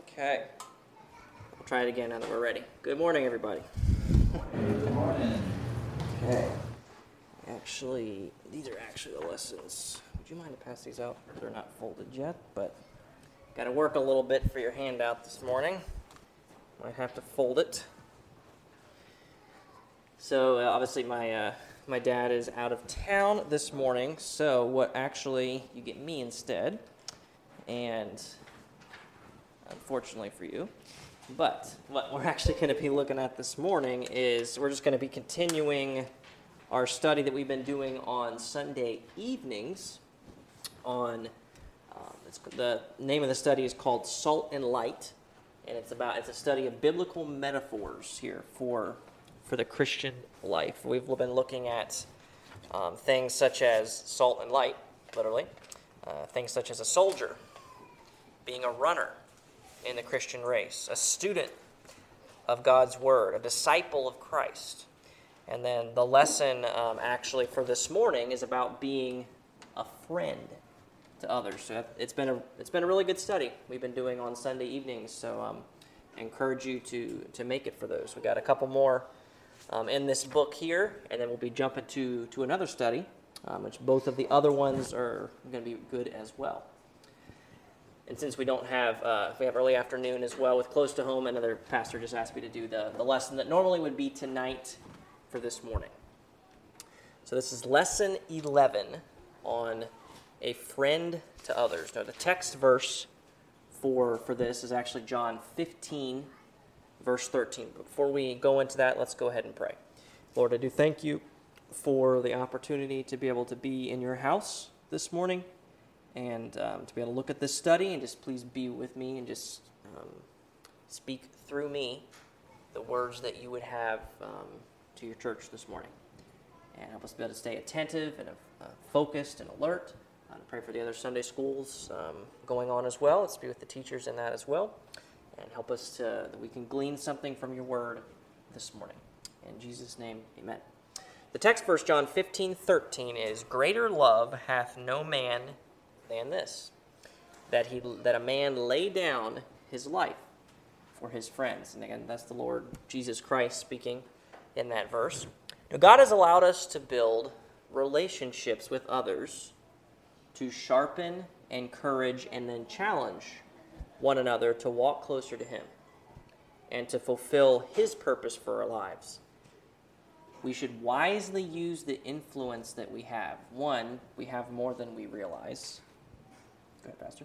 Okay. We'll try it again now that we're ready. Good morning, everybody. Good morning. Okay. Actually, these are actually the lessons. Would you mind to pass these out? They're not folded yet, but got to work a little bit for your handout this morning. Might have to fold it. So uh, obviously, my uh, my dad is out of town this morning. So what actually you get me instead, and unfortunately for you. But what we're actually going to be looking at this morning is we're just going to be continuing our study that we've been doing on Sunday evenings. On um, the name of the study is called Salt and Light, and it's about it's a study of biblical metaphors here for for the Christian life. We've been looking at um, things such as salt and light, literally, uh, things such as a soldier, being a runner in the Christian race, a student of God's Word, a disciple of Christ. And then the lesson um, actually for this morning is about being a friend to others. So it's been a it's been a really good study we've been doing on Sunday evenings. So um, I encourage you to to make it for those. We've got a couple more um, in this book here, and then we'll be jumping to to another study, um, which both of the other ones are going to be good as well. And since we don't have, uh, we have early afternoon as well with close to home, another pastor just asked me to do the, the lesson that normally would be tonight for this morning. So this is lesson 11 on a friend to others. Now, the text verse for, for this is actually John 15, verse 13. Before we go into that, let's go ahead and pray. Lord, I do thank you for the opportunity to be able to be in your house this morning and um, to be able to look at this study and just please be with me and just um, speak through me the words that you would have um, to your church this morning. And help us be able to stay attentive and uh, focused and alert. Uh, pray for the other Sunday schools um, going on as well. Let's be with the teachers in that as well. And help us to, that we can glean something from your word this morning. In Jesus' name, amen. The text verse, John 15, 13, is Greater love hath no man than this that he that a man lay down his life for his friends. And again that's the lord jesus christ speaking in that verse. Now god has allowed us to build relationships with others to sharpen encourage and then challenge one another to walk closer to him and to fulfill his purpose for our lives. We should wisely use the influence that we have. One we have more than we realize Go ahead, Pastor.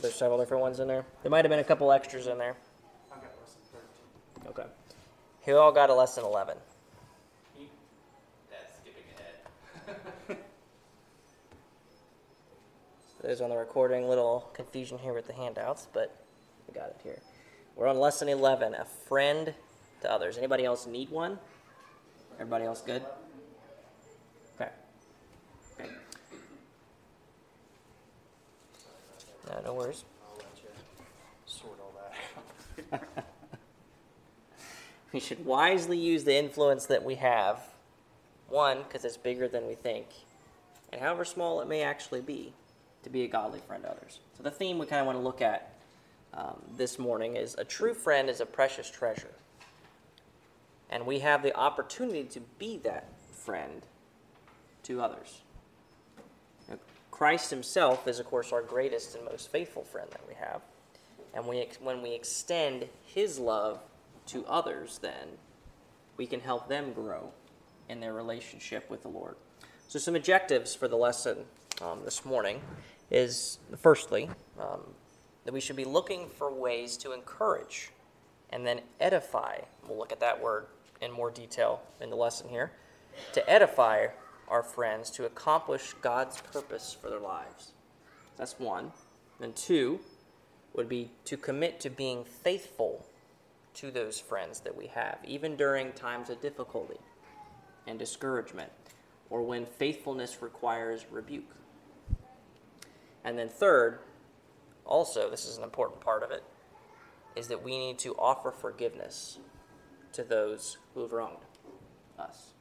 There's several different ones in there. There might have been a couple extras in there. Okay. Who all got a lesson 11? That's skipping ahead. There's on the recording, little confusion here with the handouts, but we got it here. We're on lesson 11, a friend to others. Anybody else need one? Everybody else good? Okay. Okay. No, no worries. I'll let you sort all that out. We should wisely use the influence that we have. One, because it's bigger than we think, and however small it may actually be, to be a godly friend to others. So, the theme we kind of want to look at um, this morning is a true friend is a precious treasure. And we have the opportunity to be that friend to others. Christ Himself is, of course, our greatest and most faithful friend that we have. And we, when we extend His love to others, then we can help them grow in their relationship with the Lord. So, some objectives for the lesson um, this morning is firstly, um, that we should be looking for ways to encourage and then edify. We'll look at that word in more detail in the lesson here. To edify our friends to accomplish God's purpose for their lives. That's one. And two would be to commit to being faithful to those friends that we have, even during times of difficulty and discouragement, or when faithfulness requires rebuke. And then, third, also, this is an important part of it, is that we need to offer forgiveness to those who have wronged us.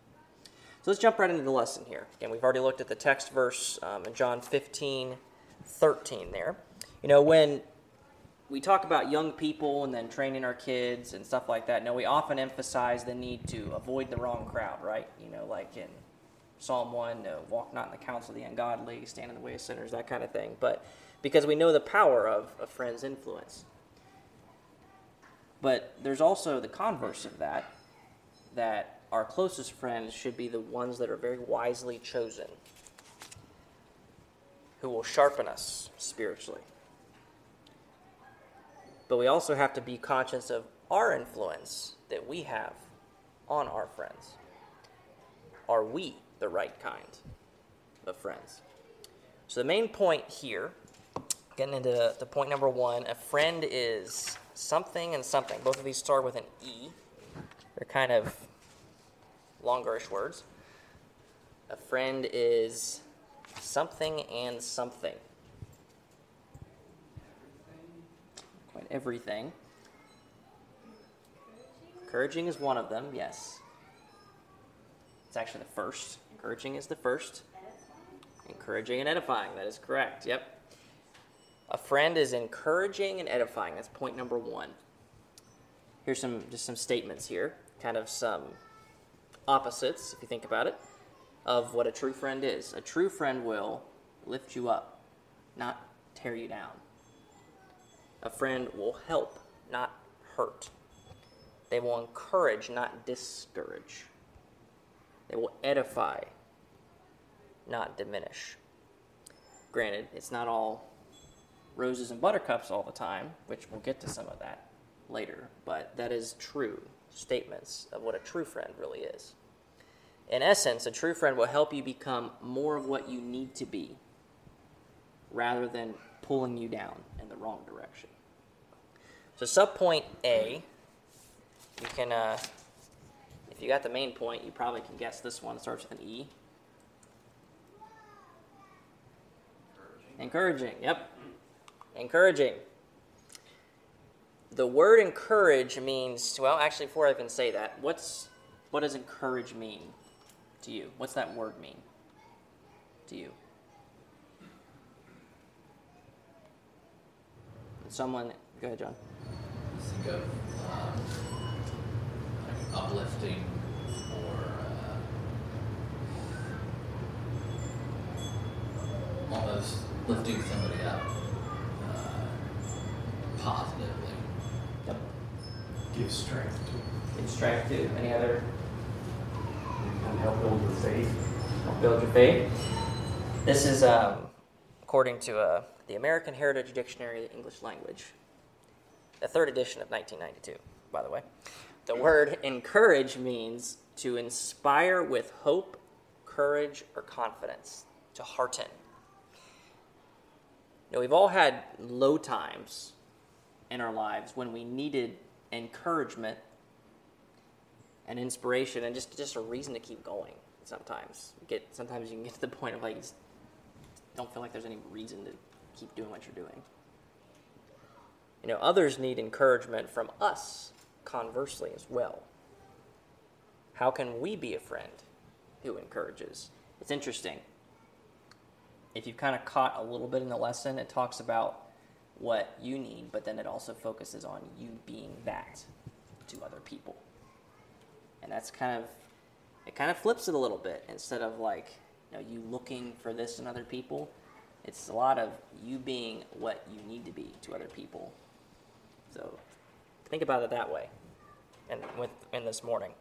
So let's jump right into the lesson here. Again, we've already looked at the text verse um, in John 15, 13 there. You know, when we talk about young people and then training our kids and stuff like that, no, we often emphasize the need to avoid the wrong crowd, right? You know, like in Psalm 1, no, walk not in the counsel of the ungodly, stand in the way of sinners, that kind of thing. But because we know the power of a friend's influence. But there's also the converse of that, that our closest friends should be the ones that are very wisely chosen, who will sharpen us spiritually. But we also have to be conscious of our influence that we have on our friends. Are we the right kind of friends? So, the main point here, getting into the point number one, a friend is something and something. Both of these start with an E. They're kind of longerish words. A friend is something and something. Quite everything. Encouraging is one of them, yes. It's actually the first. Encouraging is the first. Encouraging and edifying, that is correct, yep. A friend is encouraging and edifying. That's point number one. Here's some just some statements here, kind of some opposites, if you think about it, of what a true friend is. A true friend will lift you up, not tear you down. A friend will help, not hurt. They will encourage, not discourage. They will edify, not diminish. Granted, it's not all roses and buttercups all the time, which we'll get to some of that later, but that is true statements of what a true friend really is. In essence, a true friend will help you become more of what you need to be rather than pulling you down in the wrong direction. So, subpoint A, you can, uh, if you got the main point, you probably can guess this one. It starts with an E. Encouraging, yep. Encouraging. The word encourage means, well, actually, before I can say that, what's, what does encourage mean to you? What's that word mean to you? Someone, go ahead, John. Think of um, uplifting or uh, almost lifting somebody up uh, positively. Yep. Give strength to Give strength to. Any other? and help build your faith. Help build your faith. This is, um, according to uh, the American Heritage Dictionary of the English Language, the third edition of 1992, by the way. The word encourage means to inspire with hope, courage, or confidence, to hearten. Now, we've all had low times in our lives when we needed encouragement and inspiration and just, just a reason to keep going sometimes. You get Sometimes you can get to the point of like, don't feel like there's any reason to keep doing what you're doing. You know, others need encouragement from us, conversely, as well. How can we be a friend who encourages? It's interesting. If you've kind of caught a little bit in the lesson, it talks about what you need, but then it also focuses on you being that to other people. And that's kind of, it kind of flips it a little bit. Instead of like, you know, you looking for this in other people, it's a lot of you being what you need to be to other people. So think about it that way and with in this morning.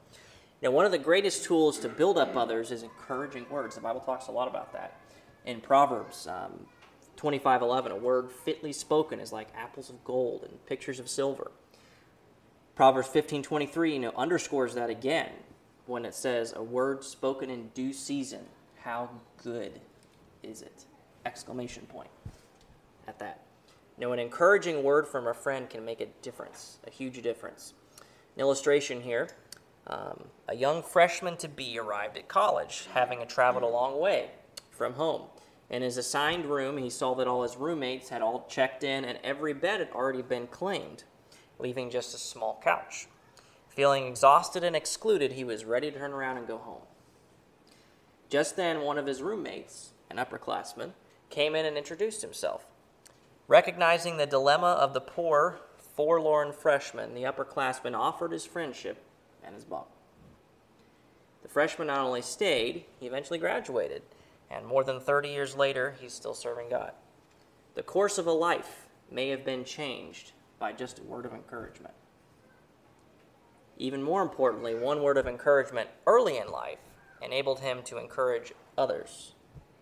Now, one of the greatest tools to build up others is encouraging words. The Bible talks a lot about that. In Proverbs um, 25:11, a word fitly spoken is like apples of gold and pictures of silver. Proverbs 15:23, you know, underscores that again when it says, "A word spoken in due season, how good is it?" Exclamation point at that. Now, an encouraging word from a friend can make a difference, a huge difference. An illustration here um, a young freshman to be arrived at college, having traveled a long way from home. In his assigned room, he saw that all his roommates had all checked in and every bed had already been claimed, leaving just a small couch. Feeling exhausted and excluded, he was ready to turn around and go home. Just then, one of his roommates, an upperclassman, came in and introduced himself. Recognizing the dilemma of the poor, forlorn freshman, the upperclassman offered his friendship and his bunk. The freshman not only stayed, he eventually graduated, and more than 30 years later, he's still serving God. The course of a life may have been changed by just a word of encouragement. Even more importantly, one word of encouragement early in life enabled him to encourage others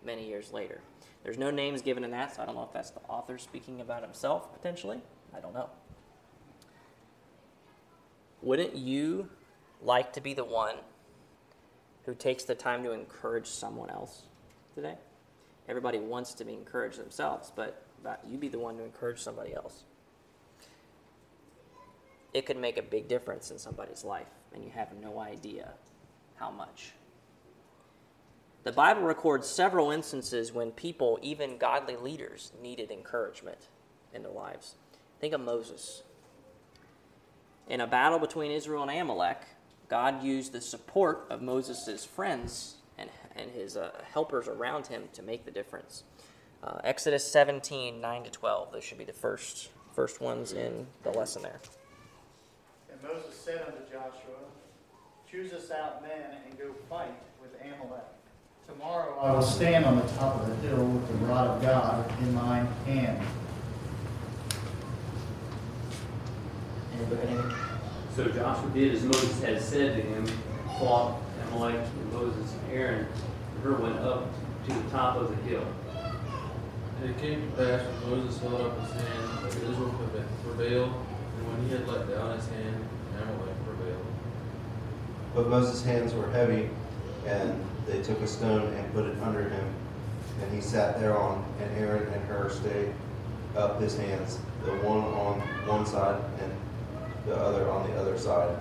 many years later. There's no names given in that, so I don't know if that's the author speaking about himself potentially. I don't know. Wouldn't you like to be the one who takes the time to encourage someone else today? Everybody wants to be encouraged themselves, but you be the one to encourage somebody else. It could make a big difference in somebody's life, and you have no idea how much. The Bible records several instances when people, even godly leaders, needed encouragement in their lives. Think of Moses. In a battle between Israel and Amalek, God used the support of Moses' friends and, and his uh, helpers around him to make the difference. Uh, Exodus 17, 9 to 12. Those should be the first, first ones in the lesson there. And Moses said unto Joshua, Choose us out men and go fight with Amalek. Tomorrow I will stand on the top of the hill with the rod of God in my hand. So Joshua did as Moses had said to him, fought Amalek, and Moses and Aaron and Hur went up to the top of the hill. And it came to pass when Moses held up his hand that Israel prevailed, and when he had let down his hand, Amalek prevailed. But Moses' hands were heavy, and they took a stone and put it under him, and he sat thereon, and Aaron and Hur stayed up his hands, the one on one side and the other on the other side.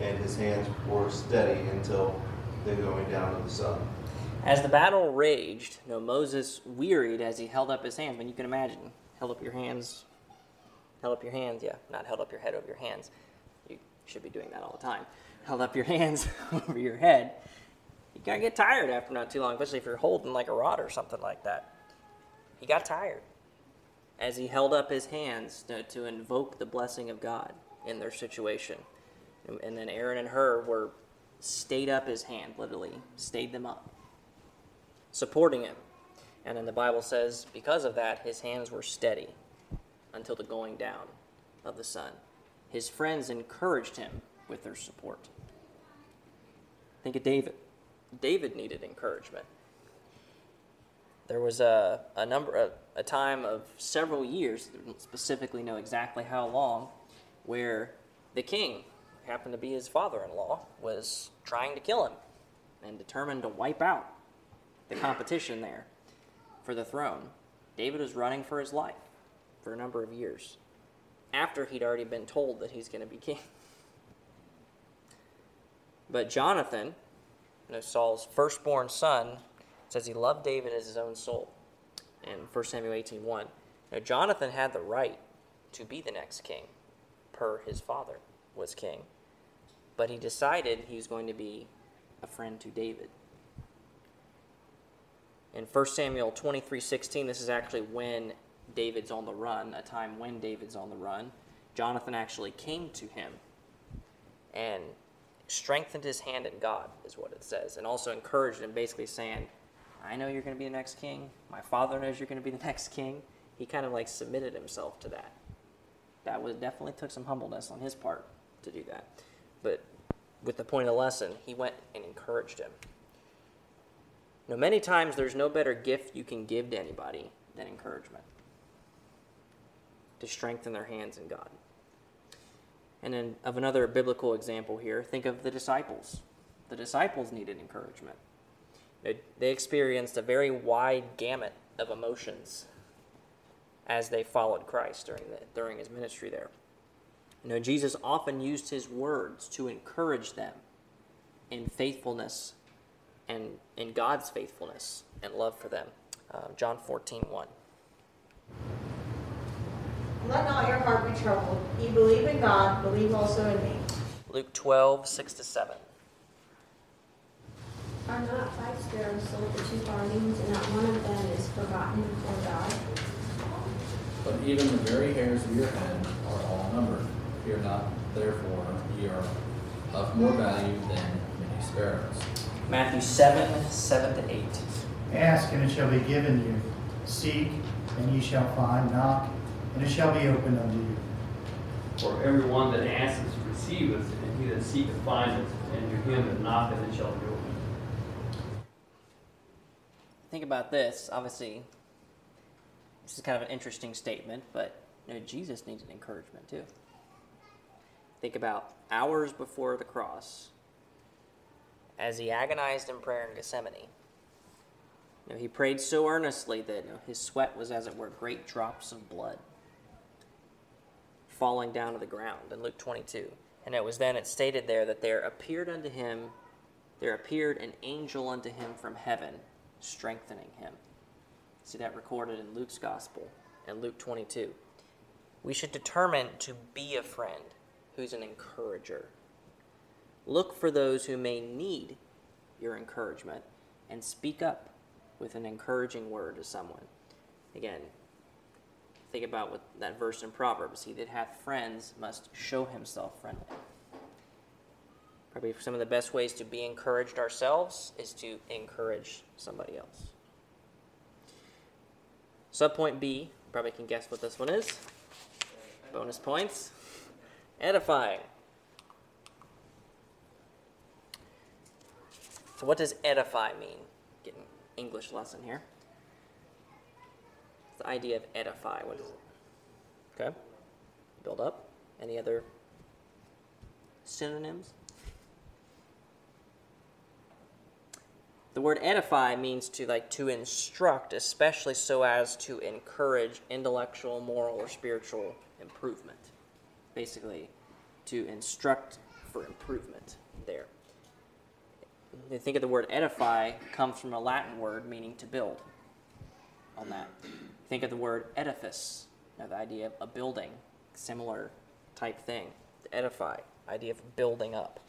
And his hands were steady until the going down of the sun. As the battle raged, Moses wearied as he held up his hands. I mean, you can imagine, held up your hands, held up your hands, yeah, not held up your head over your hands. You should be doing that all the time. Held up your hands over your head. You gotta get tired after not too long, especially if you're holding like a rod or something like that. He got tired as he held up his hands to, to invoke the blessing of God in their situation. And, then Aaron and Hur were stayed up his hand, literally, stayed them up, supporting him. And then the Bible says, because of that, his hands were steady until the going down of the sun. His friends encouraged him with their support. Think of David. David needed encouragement. There was a, a number a, a time of several years, specifically know exactly how long, where the king, happened to be his father-in-law, was trying to kill him and determined to wipe out the competition there for the throne. David was running for his life for a number of years after he'd already been told that he's going to be king. But Jonathan, you know, Saul's firstborn son, says he loved David as his own soul in 1 Samuel 18.1. Now, Jonathan had the right to be the next king, per his father was king. But he decided he was going to be a friend to David. In 1 Samuel 23:16, this is actually when David's on the run, a time when David's on the run. Jonathan actually came to him and strengthened his hand in God, is what it says, and also encouraged him, basically saying, I know you're going to be the next king. My father knows you're going to be the next king. He kind of like submitted himself to that. That was definitely took some humbleness on his part to do that. But with the point of lesson, he went and encouraged him. Now, many times there's no better gift you can give to anybody than encouragement to strengthen their hands in God. And then, of another biblical example here, think of the disciples. The disciples needed encouragement. They experienced a very wide gamut of emotions as they followed Christ during, the, during his ministry there. You know, Jesus often used his words to encourage them in faithfulness and in God's faithfulness and love for them. Um, John 14, 1. Let not your heart be troubled. You believe in God, believe also in me. Luke 12, 6 to 7. Are not five sparrows sold for two farthings, and not one of them is forgotten before God? But even the very hairs of your head are all numbered. Fear not, therefore, ye are of more value than many sparrows. Matthew 7, 7 to 8. Ask, and it shall be given you. Seek, and ye shall find. Knock, and it shall be opened unto you. For everyone that asks receiveth, and he that seeketh findeth, and to him that knocketh it shall be opened. Think about this. Obviously, this is kind of an interesting statement, but you know, Jesus needs an encouragement too. Think about hours before the cross, as he agonized in prayer in Gethsemane. You know, he prayed so earnestly that you know, his sweat was, as it were, great drops of blood falling down to the ground in Luke 22. And it was then it stated there that there appeared unto him, there appeared an angel unto him from heaven, strengthening him. See that recorded in Luke's gospel and Luke 22. We should determine to be a friend who's an encourager. Look for those who may need your encouragement and speak up with an encouraging word to someone. Again, think about what that verse in Proverbs He that hath friends must show himself friendly. Probably some of the best ways to be encouraged ourselves is to encourage somebody else. Subpoint B, probably can guess what this one is. Bonus points. Edifying. So, what does edify mean? Getting English lesson here. What's the idea of edify? What is it? Okay. Build up. Any other synonyms? The word edify means to like to instruct, especially so as to encourage intellectual, moral, or spiritual improvement. Basically, to instruct for improvement there. You think of the word edify comes from a Latin word meaning to build. On that. Think of the word edifice, you know, the idea of a building, similar type thing. To edify, idea of building up.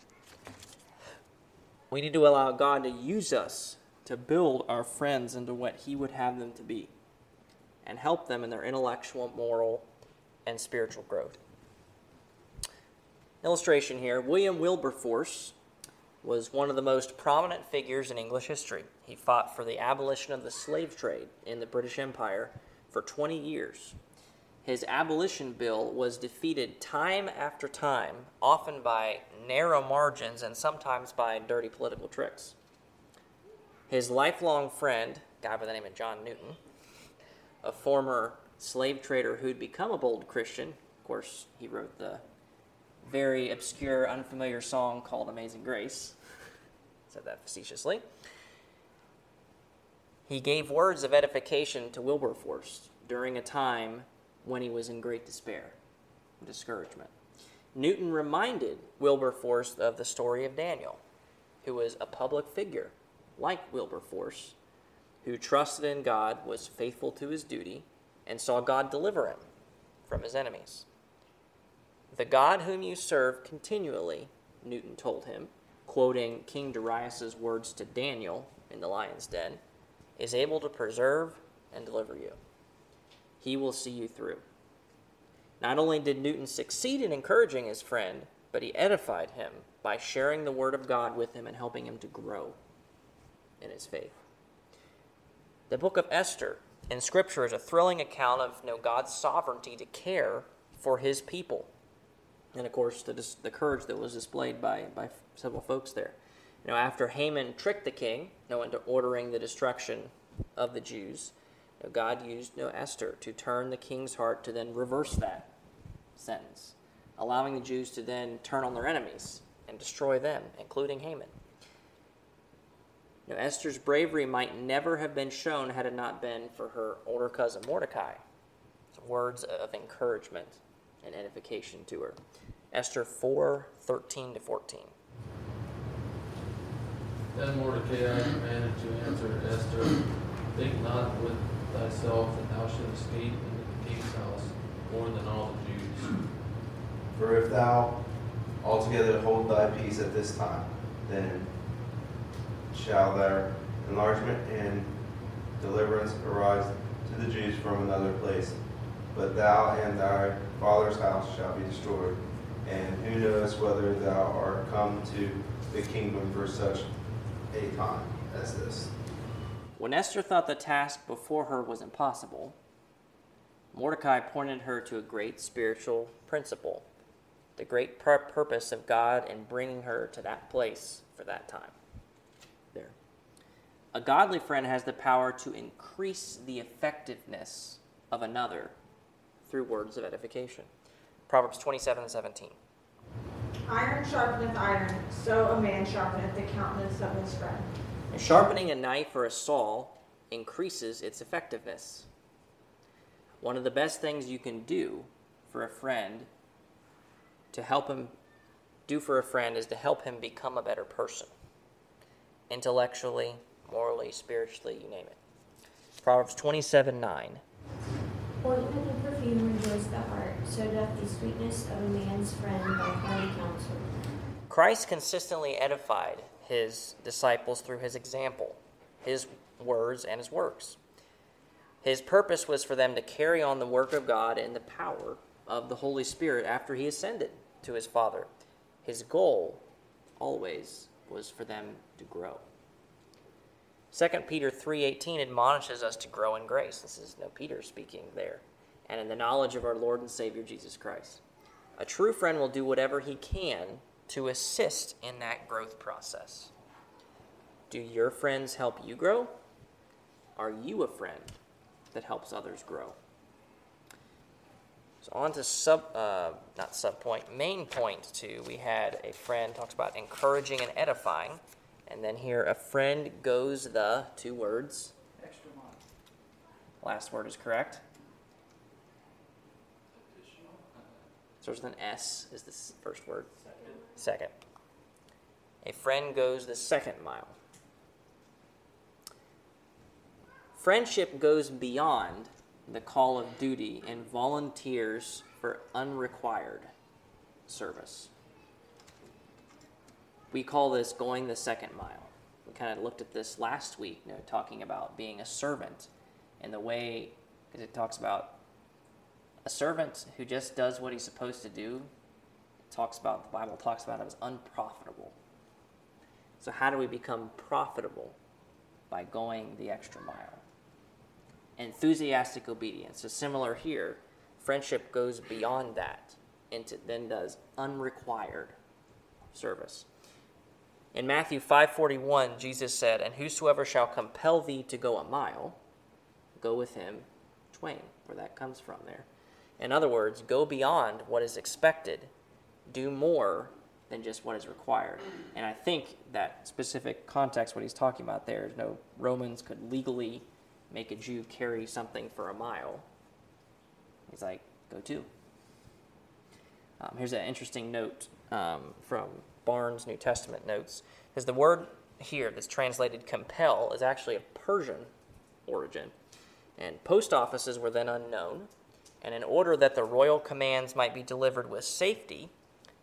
We need to allow God to use us to build our friends into what He would have them to be and help them in their intellectual, moral, and spiritual growth. Illustration here William Wilberforce was one of the most prominent figures in English history. He fought for the abolition of the slave trade in the British Empire for 20 years. His abolition bill was defeated time after time, often by narrow margins and sometimes by dirty political tricks. His lifelong friend, guy by the name of John Newton, a former slave trader who'd become a bold Christian, of course, he wrote the very obscure, unfamiliar song called Amazing Grace. Said that facetiously. He gave words of edification to Wilberforce during a time when he was in great despair and discouragement. Newton reminded Wilberforce of the story of Daniel, who was a public figure like Wilberforce, who trusted in God, was faithful to his duty, and saw God deliver him from his enemies. The God whom you serve continually, Newton told him, quoting King Darius's words to Daniel in the lion's den, is able to preserve and deliver you. He will see you through. Not only did Newton succeed in encouraging his friend, but he edified him by sharing the word of God with him and helping him to grow in his faith. The book of Esther in Scripture is a thrilling account of you know, God's sovereignty to care for his people. And of course, the, the courage that was displayed by, by several folks there. You know, after Haman tricked the king you know, into ordering the destruction of the Jews, you know, God used you know, Esther to turn the king's heart to then reverse that sentence, allowing the Jews to then turn on their enemies and destroy them, including Haman. Now, Esther's bravery might never have been shown had it not been for her older cousin Mordecai. Words of encouragement and edification to her. Esther 4 13 to 14. Then Mordecai commanded to answer Esther, Think not with thyself that thou shalt escape into the king's house more than all the Jews. For if thou altogether hold thy peace at this time, then shall their enlargement and deliverance arise to the Jews from another place. But thou and thy father's house shall be destroyed. And who knows whether thou art come to the kingdom for such a time as this? When Esther thought the task before her was impossible, Mordecai pointed her to a great spiritual principle, the great pur- purpose of God in bringing her to that place for that time. There. A godly friend has the power to increase the effectiveness of another through words of edification. Proverbs 27 and 17. Iron sharpeneth iron, so a man sharpeneth the countenance of his friend. And sharpening a knife or a saw increases its effectiveness. One of the best things you can do for a friend to help him do for a friend is to help him become a better person. Intellectually, morally, spiritually, you name it. Proverbs 27 9. Ointment and perfume rejoice the heart, so doth the sweetness of a man's friend by hearty counsel. Christ consistently edified his disciples through his example, his words, and his works. His purpose was for them to carry on the work of God in the power of the Holy Spirit after he ascended to his Father. His goal always was for them to grow. 2 Peter 3:18 admonishes us to grow in grace. This is no Peter speaking there. And in the knowledge of our Lord and Savior Jesus Christ. A true friend will do whatever he can to assist in that growth process. Do your friends help you grow? Are you a friend that helps others grow? So on to sub, uh, not sub point, main point two. We had a friend talks about encouraging and edifying, and then here a friend goes the two words. Extra mile. Last word is correct. Starts with an S is the first word. Second. A friend goes the second mile. Friendship goes beyond the call of duty and volunteers for unrequired service. We call this going the second mile. We kind of looked at this last week, you know, talking about being a servant and the way, because it talks about a servant who just does what he's supposed to do. Talks about the Bible talks about it as unprofitable. So how do we become profitable? By going the extra mile. Enthusiastic obedience. So similar here, friendship goes beyond that into then does unrequired service. In Matthew 5:41, Jesus said, "And whosoever shall compel thee to go a mile, go with him twain." Where that comes from there. In other words, go beyond what is expected. Do more than just what is required. And I think that specific context, what he's talking about there, is no Romans could legally make a Jew carry something for a mile. He's like, go two. Um, here's an interesting note um, from Barnes' New Testament notes. Because the word here that's translated compel is actually of Persian origin. And post offices were then unknown. And in order that the royal commands might be delivered with safety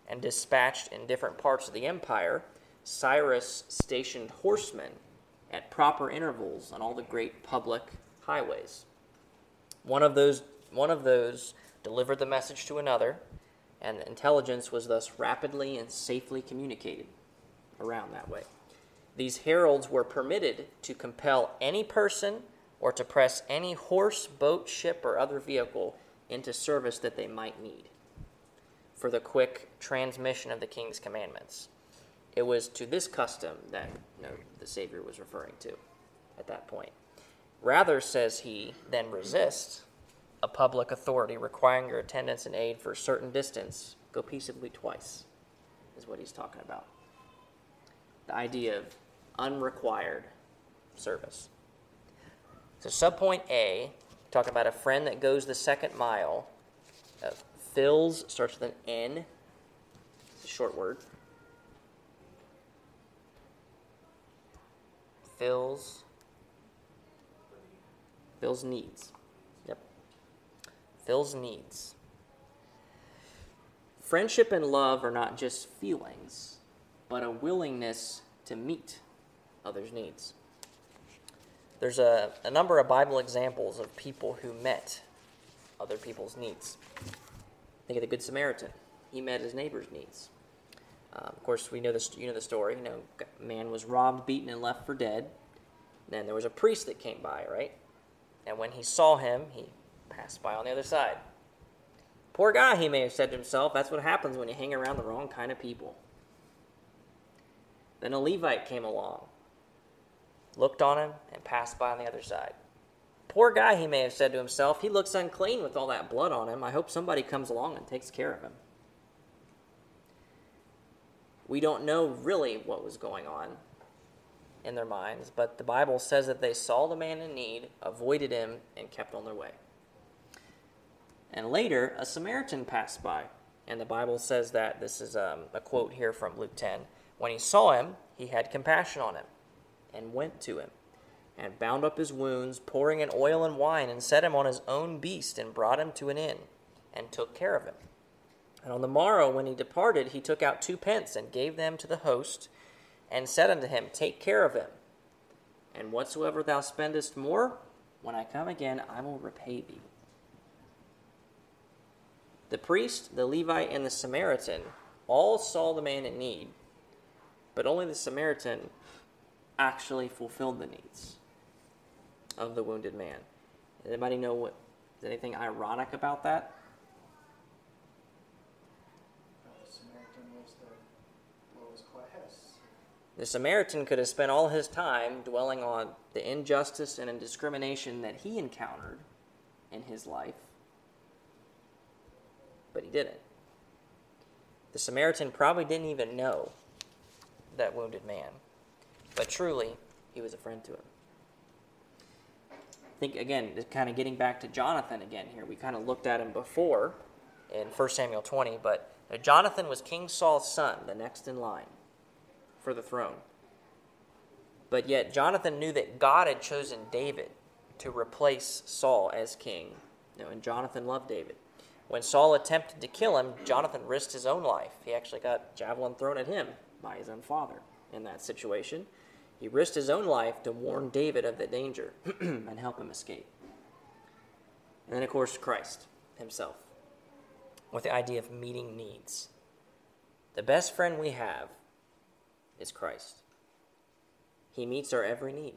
and dispatched in different parts of the empire, Cyrus stationed horsemen at proper intervals on all the great public highways. One of those, one of those delivered the message to another, and intelligence was thus rapidly and safely communicated around that way. These heralds were permitted to compel any person or to press any horse, boat, ship, or other vehicle into service that they might need for the quick transmission of the king's commandments. It was to this custom that you know, the Savior was referring to at that point. Rather, says he, than resist a public authority requiring your attendance and aid for a certain distance, go peaceably twice, is what he's talking about. The idea of unrequired service. So, subpoint A, talk about a friend that goes the second mile. Uh, fills starts with an N. It's a short word. Fills. Fills needs. Yep. Fills needs. Friendship and love are not just feelings, but a willingness to meet others' needs. There's a, a number of Bible examples of people who met other people's needs. Think of the Good Samaritan. He met his neighbor's needs. Uh, of course, we know this. You know the story. You know, man was robbed, beaten, and left for dead. Then there was a priest that came by, right? And when he saw him, he passed by on the other side. Poor guy, he may have said to himself. That's what happens when you hang around the wrong kind of people. Then a Levite came along, looked on him, and passed by on the other side. Poor guy, he may have said to himself. He looks unclean with all that blood on him. I hope somebody comes along and takes care of him. We don't know really what was going on in their minds, but the Bible says that they saw the man in need, avoided him, and kept on their way. And later, a Samaritan passed by, and the Bible says that this is um, a quote here from Luke 10. When he saw him, he had compassion on him and went to him and bound up his wounds, pouring in oil and wine, and set him on his own beast and brought him to an inn and took care of him. And on the morrow, when he departed, he took out two pence and gave them to the host and said unto him, Take care of him. And whatsoever thou spendest more, when I come again, I will repay thee. The priest, the Levite, and the Samaritan all saw the man in need, but only the Samaritan actually fulfilled the needs of the wounded man. Anybody know what is anything ironic about that? The Samaritan was the lowest class. The Samaritan could have spent all his time dwelling on the injustice and discrimination that he encountered in his life, but he didn't. The Samaritan probably didn't even know that wounded man, but truly, he was a friend to him. I think, again, kind of getting back to Jonathan again here, we kind of looked at him before in 1 Samuel 20, but Jonathan was King Saul's son, the next in line for the throne. But yet, Jonathan knew that God had chosen David to replace Saul as king. You and Jonathan loved David. When Saul attempted to kill him, Jonathan risked his own life. He actually got javelin thrown at him by his own father in that situation. He risked his own life to warn David of the danger and help him escape. And then, of course, Christ himself, with the idea of meeting needs. The best friend we have is Christ. He meets our every need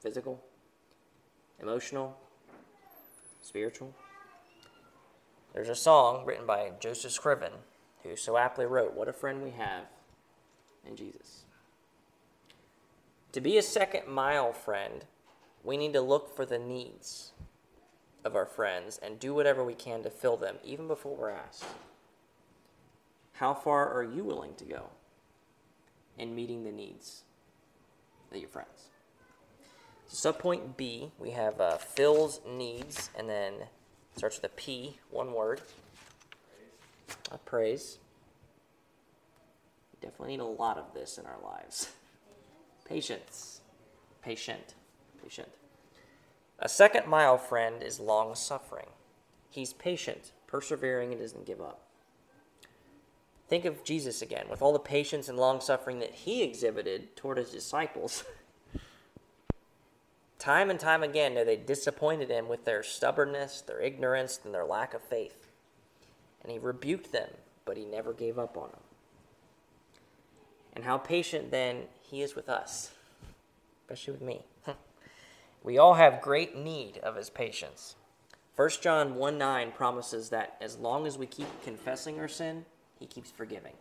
physical, emotional, spiritual. There's a song written by Joseph Scriven who so aptly wrote, What a friend we have in Jesus. To be a second mile friend, we need to look for the needs of our friends and do whatever we can to fill them, even before we're asked. How far are you willing to go in meeting the needs of your friends? So, subpoint B, we have uh, fills needs, and then starts with a P, one word. Uh, praise. We definitely need a lot of this in our lives. Patience. Patient. Patient. A second mile friend is long suffering. He's patient, persevering, and doesn't give up. Think of Jesus again, with all the patience and long suffering that he exhibited toward his disciples. time and time again, they disappointed him with their stubbornness, their ignorance, and their lack of faith. And he rebuked them, but he never gave up on them. And how patient then he is with us, especially with me. we all have great need of his patience. 1 John 1 9 promises that as long as we keep confessing our sin, he keeps forgiving.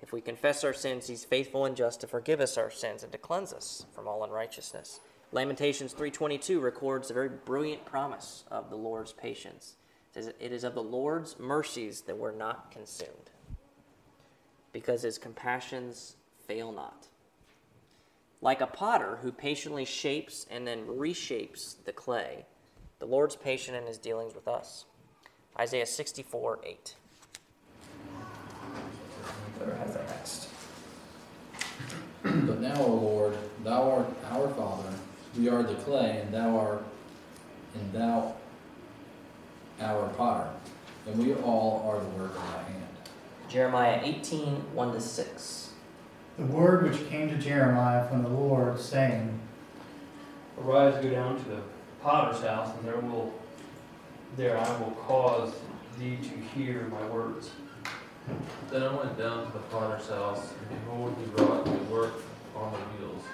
If we confess our sins, he's faithful and just to forgive us our sins and to cleanse us from all unrighteousness. Lamentations 3:22 records a very brilliant promise of the Lord's patience. It says, "It is of the Lord's mercies that we're not consumed, because his compassions fail not." Like a potter who patiently shapes and then reshapes the clay, the Lord's patient in his dealings with us. Isaiah 64 8. Whoever has that next. But now, O Lord, thou art our Father, we are the clay, and thou art, and thou our potter, and we all are the work of thy hand. Jeremiah 18 1 to 6. The word which came to Jeremiah from the Lord, saying, Arise, go down to the potter's house, and there will, there I will cause thee to hear my words. Then I went down to the potter's house, and behold, he wrought the work on the wheels.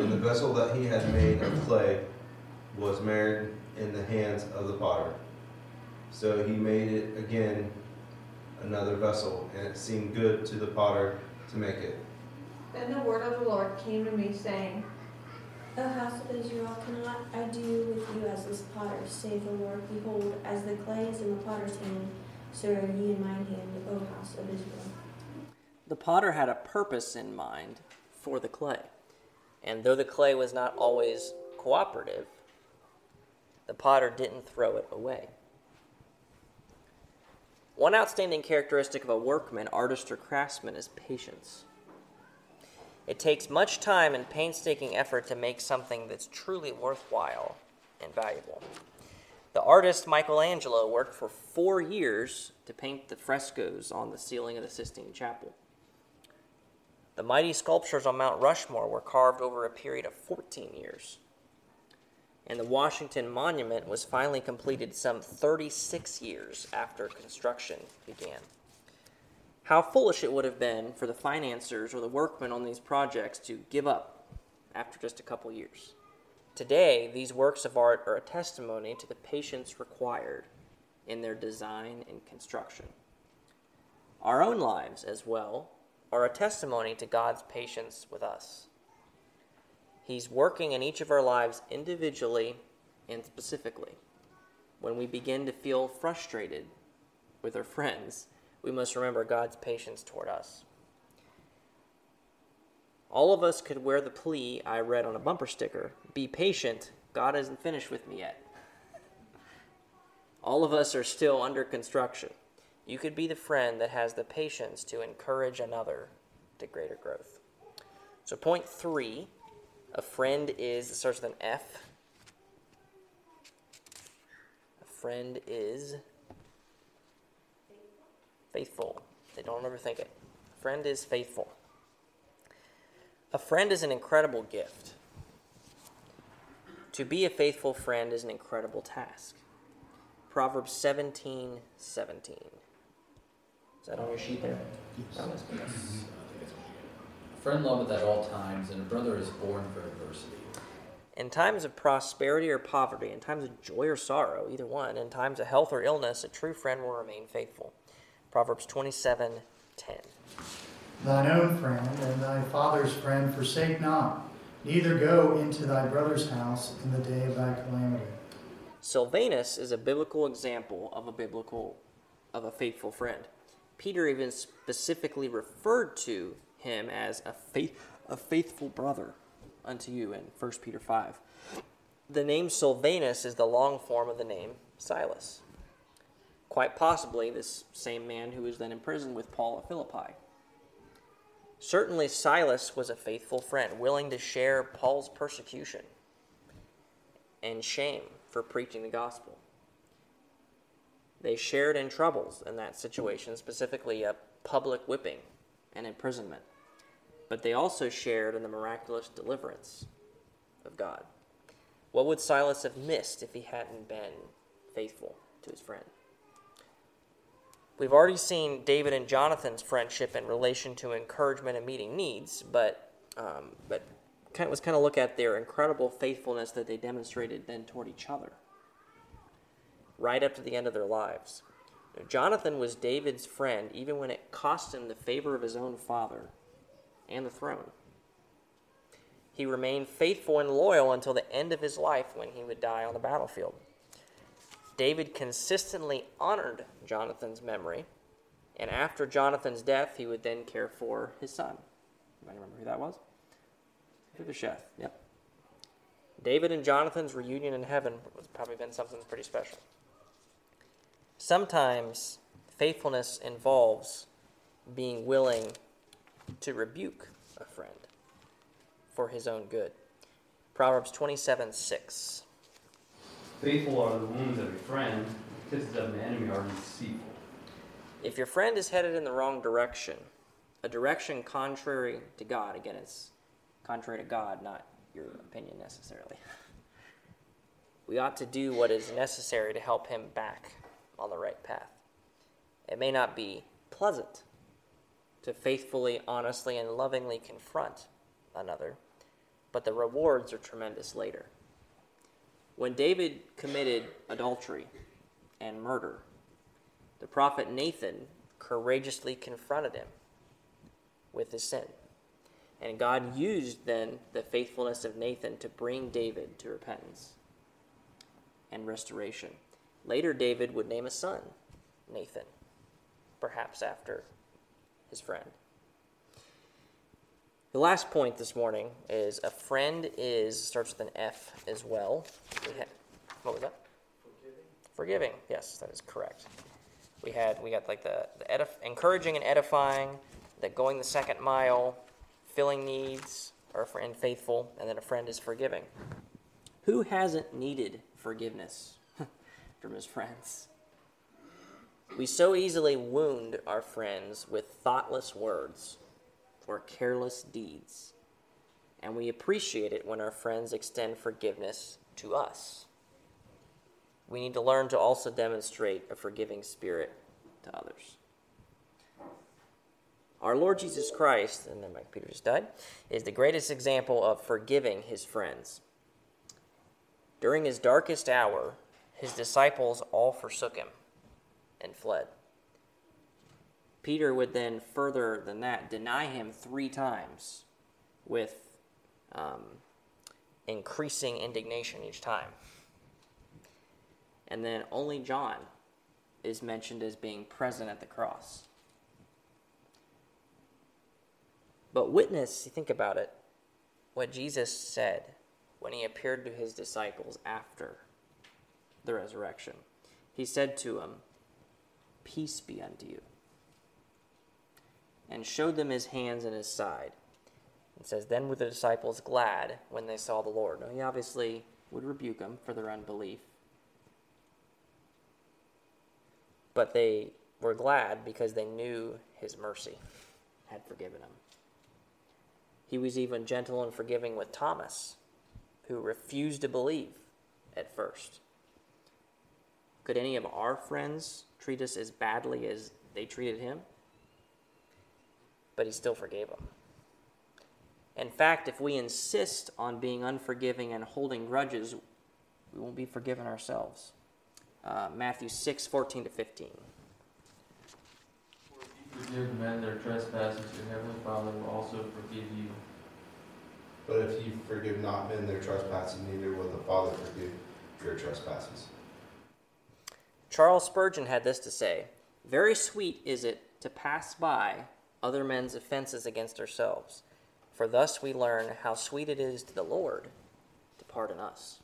And the vessel that he had made of clay was marred in the hands of the potter. So he made it again another vessel, and it seemed good to the potter to make it. Then the word of the Lord came to me, saying, O house of Israel, cannot I do with you as this potter, save the Lord? Behold, as the clay is in the potter's hand, so are ye in mine hand, O house of Israel. The potter had a purpose in mind for the clay. And though the clay was not always cooperative, the potter didn't throw it away. One outstanding characteristic of a workman, artist, or craftsman is patience. It takes much time and painstaking effort to make something that's truly worthwhile and valuable. The artist Michelangelo worked for four years to paint the frescoes on the ceiling of the Sistine Chapel. The mighty sculptures on Mount Rushmore were carved over a period of 14 years. And the Washington Monument was finally completed some 36 years after construction began. How foolish it would have been for the financiers or the workmen on these projects to give up after just a couple years. Today, these works of art are a testimony to the patience required in their design and construction. Our own lives, as well, are a testimony to God's patience with us. He's working in each of our lives individually and specifically. When we begin to feel frustrated with our friends, we must remember God's patience toward us. All of us could wear the plea I read on a bumper sticker Be patient, God isn't finished with me yet. All of us are still under construction. You could be the friend that has the patience to encourage another to greater growth. So, point three a friend is, it starts with an F. A friend is faithful. They don't overthink it. A friend is faithful. A friend is an incredible gift. To be a faithful friend is an incredible task. Proverbs 17 17. Is that on your sheet there? A friend loveth at all times, and a brother is born for adversity. In times of prosperity or poverty, in times of joy or sorrow, either one, in times of health or illness, a true friend will remain faithful. Proverbs 27 10. Thine own friend and thy father's friend forsake not, neither go into thy brother's house in the day of thy calamity. Silvanus is a biblical example of a biblical of a faithful friend. Peter even specifically referred to him as a faith a faithful brother unto you in 1 Peter 5. The name Silvanus is the long form of the name Silas. Quite possibly this same man who was then imprisoned with Paul at Philippi. Certainly Silas was a faithful friend, willing to share Paul's persecution and shame for preaching the gospel. They shared in troubles in that situation, specifically a public whipping and imprisonment. But they also shared in the miraculous deliverance of God. What would Silas have missed if he hadn't been faithful to his friend? We've already seen David and Jonathan's friendship in relation to encouragement and meeting needs, but um, but kind of, let's kind of look at their incredible faithfulness that they demonstrated then toward each other, right up to the end of their lives. Jonathan was David's friend even when it cost him the favor of his own father and the throne. He remained faithful and loyal until the end of his life when he would die on the battlefield. David consistently honored Jonathan's memory, and after Jonathan's death, he would then care for his son. Might remember who that was? Mephibosheth. Yep. David and Jonathan's reunion in heaven was probably been something pretty special. Sometimes faithfulness involves being willing to rebuke a friend for his own good. Proverbs 27 6. Faithful are the wounds of a friend, kisses of an enemy are deceitful. If your friend is headed in the wrong direction, a direction contrary to God. Again, it's contrary to God, not your opinion necessarily. We ought to do what is necessary to help him back on the right path. It may not be pleasant to faithfully, honestly, and lovingly confront another, but the rewards are tremendous later. When David committed adultery and murder, the prophet Nathan courageously confronted him with his sin. And God used then the faithfulness of Nathan to bring David to repentance and restoration. Later, David would name a son, Nathan, perhaps after his friend. The last point this morning is a friend is starts with an F as well. We had, what was that? Forgiving. Forgiving. Yes, that is correct. We had we got like the, the edif- encouraging and edifying, that going the second mile, filling needs, or a friend faithful, and then a friend is forgiving. Who hasn't needed forgiveness from his friends? We so easily wound our friends with thoughtless words or careless deeds, and we appreciate it when our friends extend forgiveness to us. We need to learn to also demonstrate a forgiving spirit to others. Our Lord Jesus Christ, and then Peter just died, is the greatest example of forgiving his friends. During his darkest hour, his disciples all forsook him and fled. Peter would then, further than that, deny him three times with um, increasing indignation each time. And then only John is mentioned as being present at the cross. But witness, think about it, what Jesus said when he appeared to his disciples after the resurrection. He said to them, Peace be unto you. And showed them his hands and his side. And says, Then were the disciples glad when they saw the Lord. Now, he obviously would rebuke them for their unbelief. But they were glad because they knew his mercy had forgiven them. He was even gentle and forgiving with Thomas, who refused to believe at first. Could any of our friends treat us as badly as they treated him? But he still forgave them. In fact, if we insist on being unforgiving and holding grudges, we won't be forgiven ourselves. Uh, Matthew 6, 14 to 15. For if you forgive men their trespasses, your heavenly Father will also forgive you. But if you forgive not men their trespasses, neither will the Father forgive your trespasses. Charles Spurgeon had this to say Very sweet is it to pass by other men's offenses against ourselves, for thus we learn how sweet it is to the Lord to pardon us.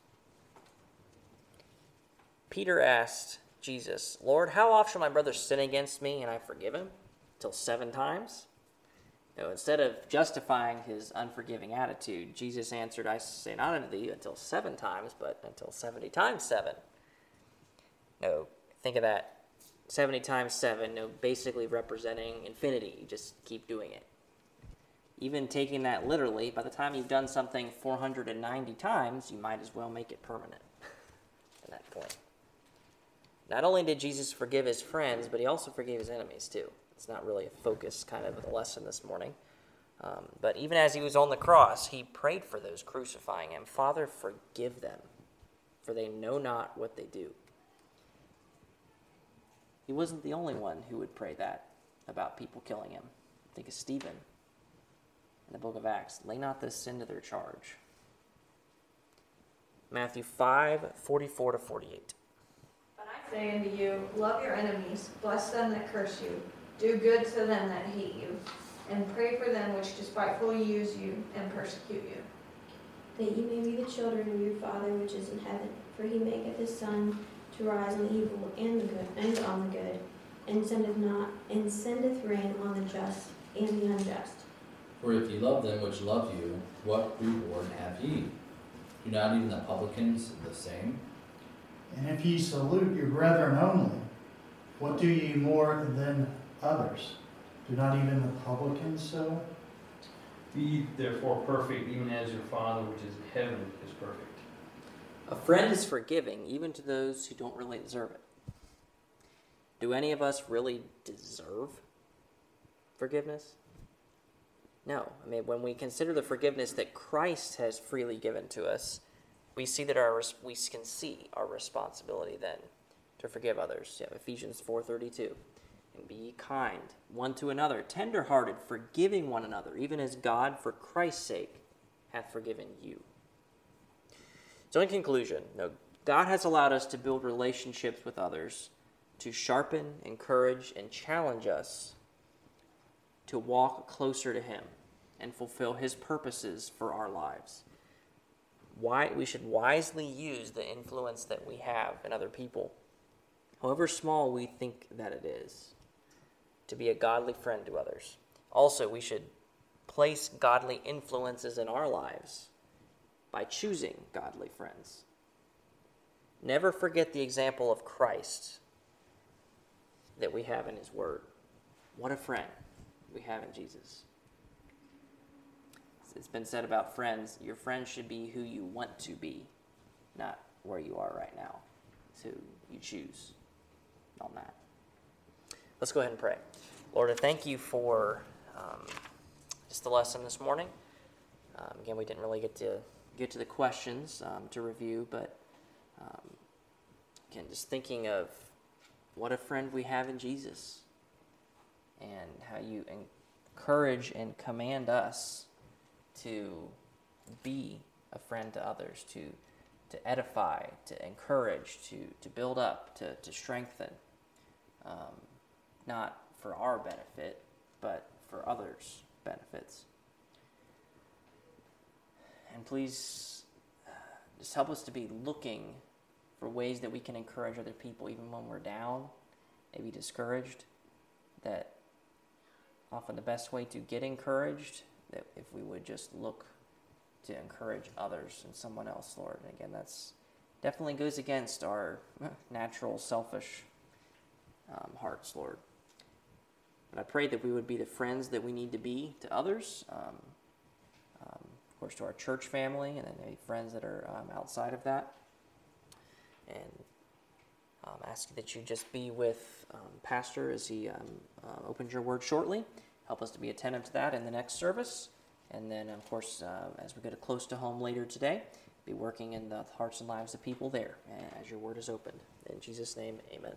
Peter asked Jesus, Lord, how often shall my brother sin against me and I forgive him? Till seven times? No, instead of justifying his unforgiving attitude, Jesus answered, I say not unto thee until seven times, but until seventy times seven. No, think of that. 70 times 7, no, basically representing infinity. You just keep doing it. Even taking that literally, by the time you've done something 490 times, you might as well make it permanent at that point. Not only did Jesus forgive his friends, but he also forgave his enemies too. It's not really a focus kind of the lesson this morning. Um, but even as he was on the cross, he prayed for those crucifying him Father, forgive them, for they know not what they do. He wasn't the only one who would pray that about people killing him. Think of Stephen in the book of Acts. Lay not this sin to their charge. Matthew 5 44 to 48. But I say unto you, love your enemies, bless them that curse you, do good to them that hate you, and pray for them which despitefully use you and persecute you. that ye may be the children of your Father which is in heaven. For he maketh his sun to rise on the evil and the good and on the good, and sendeth not and sendeth rain on the just and the unjust. For if ye love them which love you, what reward have ye? Do not even the publicans the same? And if ye salute your brethren only, what do ye more than others? Do not even the publicans so? Be therefore perfect, even as your Father which is in heaven is perfect. A friend is forgiving even to those who don't really deserve it. Do any of us really deserve forgiveness? No. I mean, when we consider the forgiveness that Christ has freely given to us, we see that our we can see our responsibility then to forgive others. Yeah, Ephesians 4:32. And be kind one to another, tender-hearted, forgiving one another, even as God for Christ's sake hath forgiven you. So in conclusion, no, God has allowed us to build relationships with others to sharpen, encourage, and challenge us to walk closer to Him and fulfill His purposes for our lives. Why we should wisely use the influence that we have in other people, however small we think that it is, to be a godly friend to others. Also, we should place godly influences in our lives by choosing godly friends. Never forget the example of Christ that we have in His Word. What a friend we have in Jesus. It's been said about friends your friends should be who you want to be, not where you are right now. It's who you choose on that. Let's go ahead and pray. Lord, I thank you for um, just the lesson this morning. Um, again, we didn't really get to get to the questions um, to review, but um, again, just thinking of what a friend we have in Jesus and how you encourage and command us to be a friend to others, to, to edify, to encourage, to, to build up, to, to strengthen. Um, not for our benefit, but for others' benefits. And please uh, just help us to be looking for ways that we can encourage other people, even when we're down, maybe discouraged. That often the best way to get encouraged, that if we would just look to encourage others and someone else, Lord. And again, that's definitely goes against our natural, selfish um, hearts, Lord. And I pray that we would be the friends that we need to be to others, um, course, to our church family, and then maybe friends that are um, outside of that. And um, ask that you just be with um, Pastor as he um, uh, opens your word shortly. Help us to be attentive to that in the next service. And then, of course, uh, as we get close to home later today, be working in the hearts and lives of people there as your word is opened. In Jesus' name, amen.